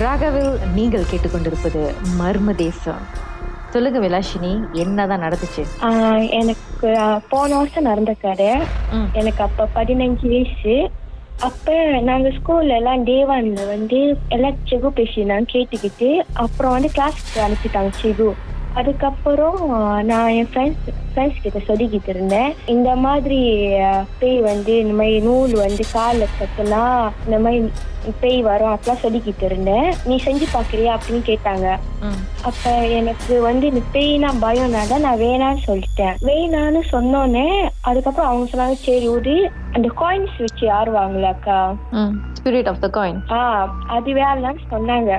ராகவில் நீங்கள் கேட்டுக்கொண்டிருப்பது மர்ம தேசம் சொல்லுங்க விலாஷினி என்னதான் நடந்துச்சு? எனக்கு போன வருஷம் நடந்த கதை. எனக்கு அப்ப பதினஞ்சு வயசு. அப்ப நாங்க ஸ்கூல்ல எல்லாம் டே ஒன்ல வந்து எல்லாம் செகு பேசினாங்க கேட்டுக்கிட்டு. அப்புறம் வந்து கிளாஸ்க்கு அனுப்பிட்டாங்க செகு. அதுக்கப்புறம் நான் என் ஃப்ரெண்ட்ஸ் ஃப்ரெண்ட்ஸ் கிட்ட சொல்லிக்கிட்டு இருந்தேன். இந்த மாதிரி பேய் வந்து இந்த மாதிரி நூல் வந்து காலில் கட்டுனா இந்த மாதிரி பேய் வரும் அப்படிலாம் சொல்லிக்கிட்டு இருந்தேன். நீ செஞ்சு பாக்குறியா அப்படின்னு கேட்டாங்க. அப்ப எனக்கு வந்து இந்த பேய்னா பயம்னால நான் வேணான்னு சொல்லிட்டேன். வேணான்னு சொன்னோன்னே அதுக்கப்புறம் அவங்க சொன்னாங்க சரி ஒரு அந்த காயின்ஸ் வச்சு ஆடுவாங்களே அக்கா? ம். ஸ்பிரிட் ஆஃப் த காயின் ஆஹ் அது வேணான்னு சொன்னாங்க.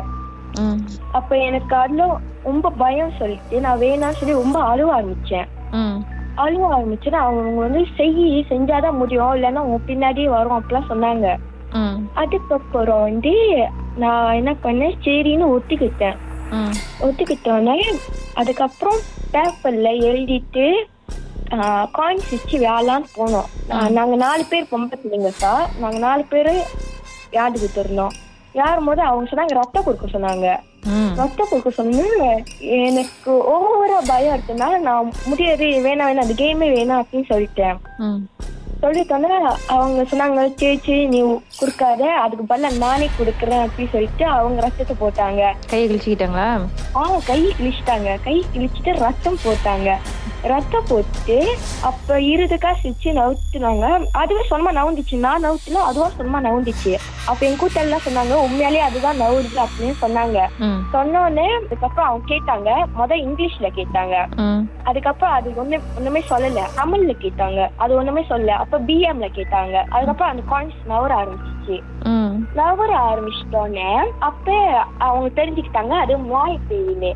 அப்ப எனக்கு அதுல ரொம்ப பயம் சொல்லிட்டு நான் வேணான்னு சொல்லி ரொம்ப அழுவ ஆரம்பிச்சேன். அழுவ ஆரம்பிச்சுன்னா அவங்க வந்து செய் செஞ்சாதான் முடியும். இல்லைன்னா உங்க பின்னாடியே வரும் அப்படிலாம் சொன்னாங்க. அதுக்கப்புறம் வந்து நான் என்ன பண்ணேன் சரின்னு ஒத்துக்கிட்டேன். ஒத்துக்கிட்டோன்னே அதுக்கப்புறம் பேப்பர்ல எழுதிட்டு காயின்ஸ் வச்சு வேளான்னு போனோம். நாங்க நாலு பேர் பிள்ளைங்க சார் நாங்க நாலு பேர் யாருக்கிட்டு இருந்தோம் யாரும் போது அவங்க சொன்னாங்க ரத்தம் கொடுக்க சொன்னாங்க. ம். ரத்தம் கொடுக்க சொன்னா எனக்கு ஓவரா பயம் எடுத்தனால நான் முடியாது வேணாம் வேணாம் அந்த கேமே வேணாம் அப்படின்னு சொல்லிட்டேன். சொல்லிட்டோன்னே அவங்க சொன்னாங்க சரி நீ கொடுக்காத அதுக்கு பதிலா நானே கொடுக்குறேன் அப்படின்னு சொல்லிட்டு அவங்க ரத்தத்தை போட்டாங்க. கையை கிழிச்சிக்கிட்டாங்களா? ஆ கை கிழிச்சிட்டாங்க கை கிழிச்சிட்டு ரத்தம் போட்டாங்க. ரத்தம் போட்டு அப்ப இருபது காசு வச்சு நவுத்துனாங்க. அதுவே சொன்னமா நவுந்துச்சு. நான் நவுத்துல அதுவா சொன்னமா நவுந்துச்சு. அப்ப என் கூட்டெல்லாம் சொன்னாங்க உண்மையாலேயே அதுதான் நவுடுது அப்படின்னு சொன்னாங்க. சொன்னோடனே அதுக்கப்புறம் அவங்க கேட்டாங்க. முத இங்கிலீஷ்ல கேட்டாங்க. அதுக்கப்புறம் அது ஒண்ணு ஒண்ணுமே சொல்லல. தமிழ்ல கேட்டாங்க. அது ஒண்ணுமே சொல்லல. அப்ப பிஎம்ல கேட்டாங்க. அதுக்கப்புறம் அந்த காயின்ஸ் நவர ஆரம்பிச்சிச்சு. நவர ஆரம்பிச்சிட்டோன்னே அப்ப அவங்க தெரிஞ்சுக்கிட்டாங்க அது மாய் பேயின்னு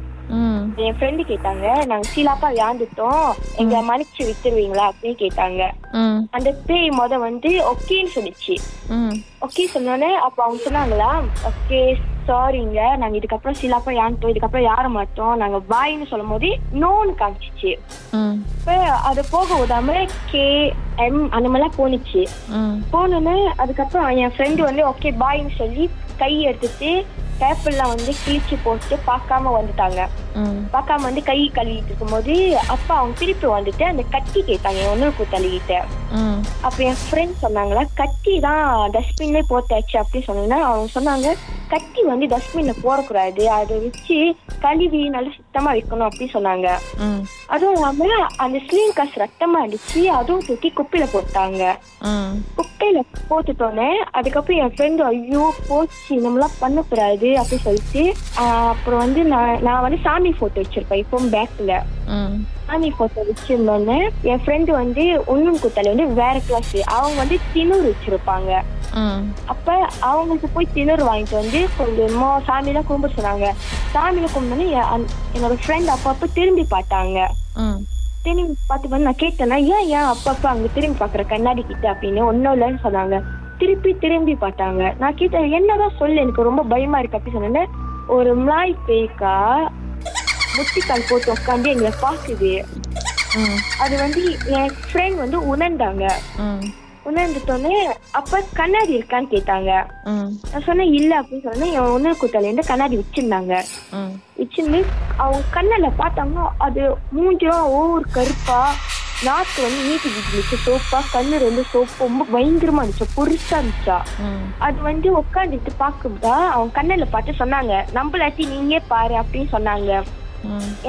என் ஃப்ரெண்டு கேட்டாங்க நாங்க சீலாப்பா வியாந்துட்டோம். எங்க மன்னிச்சு வித்துருவீங்களா அப்படின்னு கேட்டாங்க. அந்த பேய் முத வந்து ஓகேன்னு சொல்லிச்சு. ஓகே சொன்னோன்னே அப்ப அவங்க சொன்னாங்களா ஓகே சாரிங்க நாங்க இதுக்கப்புறம் சீலாப்பா யாந்துட்டோம் இதுக்கப்புறம் யார மாட்டோம். நாங்க பாய்ன்னு சொல்லும் போது நோன்னு காமிச்சிச்சு. இப்ப அது போக விடாம கே எம் அந்த மாதிரிலாம் போணுச்சு. ம். போனோன்னே அதுக்கப்புறம் என் ஃப்ரெண்டு வந்து ஓகே பாய்ன்னு சொல்லி கை எடுத்துட்டு பேப்பர்லாம் வந்து கிழிச்சு போட்டு பார்க்காம வந்துட்டாங்க. பார்க்காம வந்து கை கழுவிட்டு இருக்கும்போது அப்பா அவங்க திருப்பி வந்துட்டு அந்த கட்டி கேட்டாங்க என் ஒன்று கூத்தாளிகிட்ட ம். அப்ப என் ஃப்ரெண்ட் சொன்னாங்களா கட்டி தான் டஸ்ட்பின்ல போட்டாச்சு அப்படின்னு சொன்னீங்கன்னா அவங்க சொன்னாங்க கட்டி வந்து டஸ்ட்பின்ல போடக்கூடாது. அதை வச்சு கழுவி நல்லா சுத்தமா வைக்கணும் அப்படின்னு சொன்னாங்க. அதுவும் இல்லாம அந்த ஸ்லீவ் காசு ரத்தமா அடிச்சு அதுவும் தூக்கி குப்பையில போட்டாங்க. குப்பையில போட்டுட்டோன்னே அதுக்கப்புறம் என் ஃப்ரெண்டு ஐயோ போச்சு நம்மளாம் பண்ணக்கூடாது அப்படின்னு சொல்லிட்டு அப்புறம் வந்து நான் நான் வந்து சாமி போட்டோ வச்சிருப்பேன் இப்போ பேக்ல சாமி போட்டோ வச்சிருந்தோன்னே என் ஃப்ரெண்டு வந்து ஒன்னும் குத்தால வந்து வேற கிளாஸ் அவங்க வந்து திணூர் வச்சிருப்பாங்க. அப்ப அவங்களுக்கு போய் திணறு வாங்கிட்டு வந்து கொஞ்சமா சாமியெல்லாம் கும்பிட சொன்னாங்க. சாமியில அந்- என்னோட ஃப்ரெண்ட் அப்பப்ப திரும்பி பார்த்தாங்க. ம் திரும்பி பார்த்து வந்து நான் கேட்டேன்னா ஏன் ஏன் அப்பப்ப அங்க திரும்பி பாக்குற கண்ணாடி கிட்ட அப்படின்னு ஒன்னும் இல்லைன்னு சொன்னாங்க. திருப்பி திரும்பி பார்த்தாங்க. நான் கேட்டேன் என்னதான் சொல்லு எனக்கு ரொம்ப பயமா இருக்கு அப்படின்னு சொன்னேன் ஒரு மலாய் பேய்க்கா முட்டிக்கால் போட்டு உட்காந்து எங்களை பாக்குது அது வந்து என் ஃப்ரெண்ட் வந்து உணர்ந்தாங்க. ம் உணர்ந்துட்டோன்னே அப்ப கண்ணாடி இருக்கான்னு கேட்டாங்க. நான் சொன்னேன் இல்ல அப்படின்னு சொன்னேன். என் உணர் இருந்து கண்ணாடி வச்சிருந்தாங்க. வச்சிருந்து அவங்க கண்ணுல பார்த்தாங்க அது மூஞ்சும் ஒவ்வொரு கருப்பா நாக்கு வந்து நீட்டி இருந்துச்சு சோப்பா கண்ணு ரெண்டு சோப்பு ரொம்ப பயங்கரமா இருந்துச்சு பெருசா இருந்துச்சா. அது வந்து உட்காந்துட்டு பாக்குதா அவங்க கண்ணுல பார்த்து சொன்னாங்க நம்மளாட்டி நீங்க பாரு அப்படின்னு சொன்னாங்க.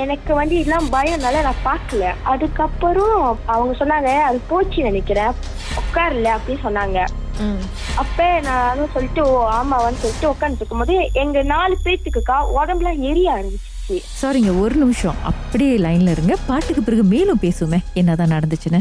எனக்கு வந்து இதெல்லாம் பயம்னால நான் பார்க்கல. அதுக்கப்புறம் அவங்க சொன்னாங்க அது போச்சு நினைக்கிறேன். உட்காரல அப்படின்னு சொன்னாங்க. ம். அப்ப நானும் சொல்லிட்டு ஓ ஆமாவான்னு சொல்லிட்டு உட்காந்துட்டு இருக்கும்போது எங்க நாலு பேத்துக்குக்கா உடம்புலாம் எரிய ஆரம்பிச்சிச்சு. சாரிங்க ஒரு நிமிஷம். அப்படியே லைன்ல இருங்க. பாட்டுக்கு பிறகு மேலும் பேசுவோமே. என்னதான் நடந்துச்சுன்னு.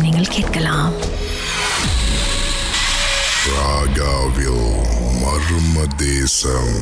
நீங்கள் கேட்கலாம். ராகாவில் மர்ம மர்ம தேசம்.